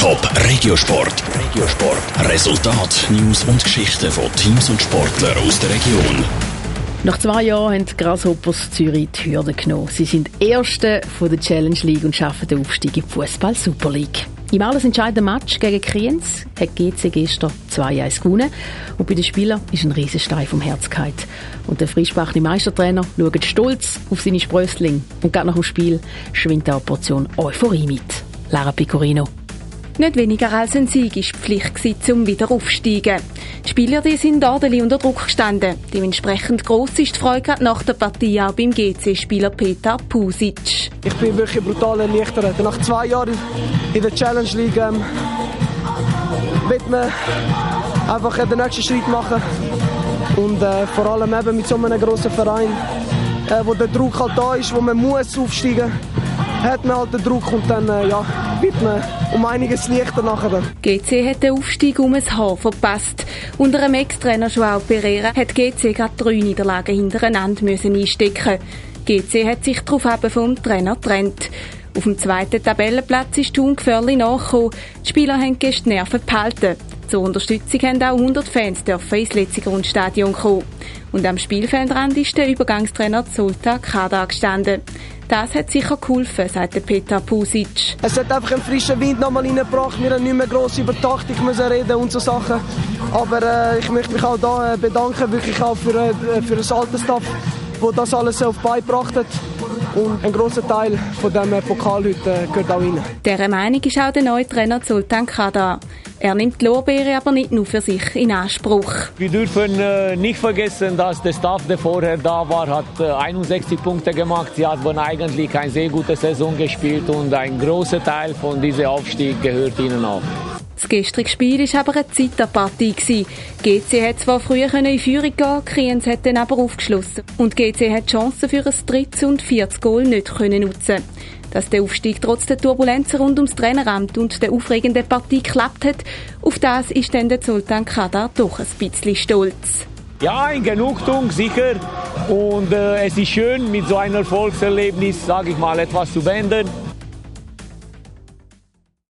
Top Regiosport. Regiosport. Resultat, News und Geschichten von Teams und Sportlern aus der Region. Nach zwei Jahren haben die Grasshoppers Zürich die Hürde genommen. Sie sind Erste von der Challenge League und schaffen den Aufstieg in die Fußball Super League. Im alles entscheidenden Match gegen Kriens hat GC gestern 2-1 gewonnen und bei den Spielern ist ein Riesenstein vom Herz gefallen. Und der frischbachene Meistertrainer schaut stolz auf seine Sprösslinge und geht nach dem Spiel schwingt eine Portion Euphorie mit. Lara Picorino. Nicht weniger als ein Sieg die Pflicht, um wieder aufzusteigen. Die Spieler die sind ordentlich unter Druck gestanden. Dementsprechend gross ist die Freude nach der Partie auch beim GC-Spieler Peter Pusic. Ich bin wirklich brutal erleichtert. Nach zwei Jahren in der Challenge League ähm, wird man einfach den nächsten Schritt machen. Und äh, vor allem eben mit so einem grossen Verein, äh, wo der Druck halt da ist, wo man muss aufsteigen muss hat man halt den Druck und dann äh, ja, wird man um einiges leichter nachher. GC hat den Aufstieg um ein Haar verpasst. Unter dem Ex-Trainer Joao Pereira hat GC gerade drei Niederlagen hintereinander müssen einstecken. GC hat sich darauf vom Trainer getrennt. Auf dem zweiten Tabellenplatz ist Thun gefährlich nachgekommen. Die Spieler haben gestern Nerven behalten. Zur Unterstützung haben auch 100 Fans dürfen ins letzte Grundstadion kommen. Und am Spielfeldrand ist der Übergangstrainer Zoltan Kada gestanden. Das hat sicher geholfen, sagt Peter Pusic. Es hat einfach einen frischen Wind nochmal reingebracht. Wir haben nicht mehr gross über Taktik müssen reden und so Sachen. Aber äh, ich möchte mich auch da äh, bedanken, wirklich auch für, äh, für das alte Staff, wo das alles auf beigebracht hat. Und ein grosser Teil von diesem Pokal heute äh, gehört auch rein. Dieser Meinung ist auch der neue Trainer Sultan Kada. Er nimmt die Lorbeere aber nicht nur für sich in Anspruch. Wir dürfen äh, nicht vergessen, dass der Staff, der vorher da war, hat äh, 61 Punkte gemacht. Sie hat eigentlich eine sehr gute Saison gespielt und ein großer Teil von diesem Aufstieg gehört ihnen auch. Das gestrige Spiel war aber eine Zeitpartie. GC hat zwar früher in Führung gehen Kriens hat dann aber aufgeschlossen. Und GC hat die Chance für ein drittes und viertes Goal nicht können nutzen Dass der Aufstieg trotz der Turbulenzen rund ums Traineramt und der aufregenden Partie geklappt hat, auf das ist dann der Sultan Kadar doch ein bisschen stolz. Ja, in Genugtuung, sicher. Und äh, es ist schön, mit so einem Erfolgserlebnis, sage ich mal, etwas zu beenden.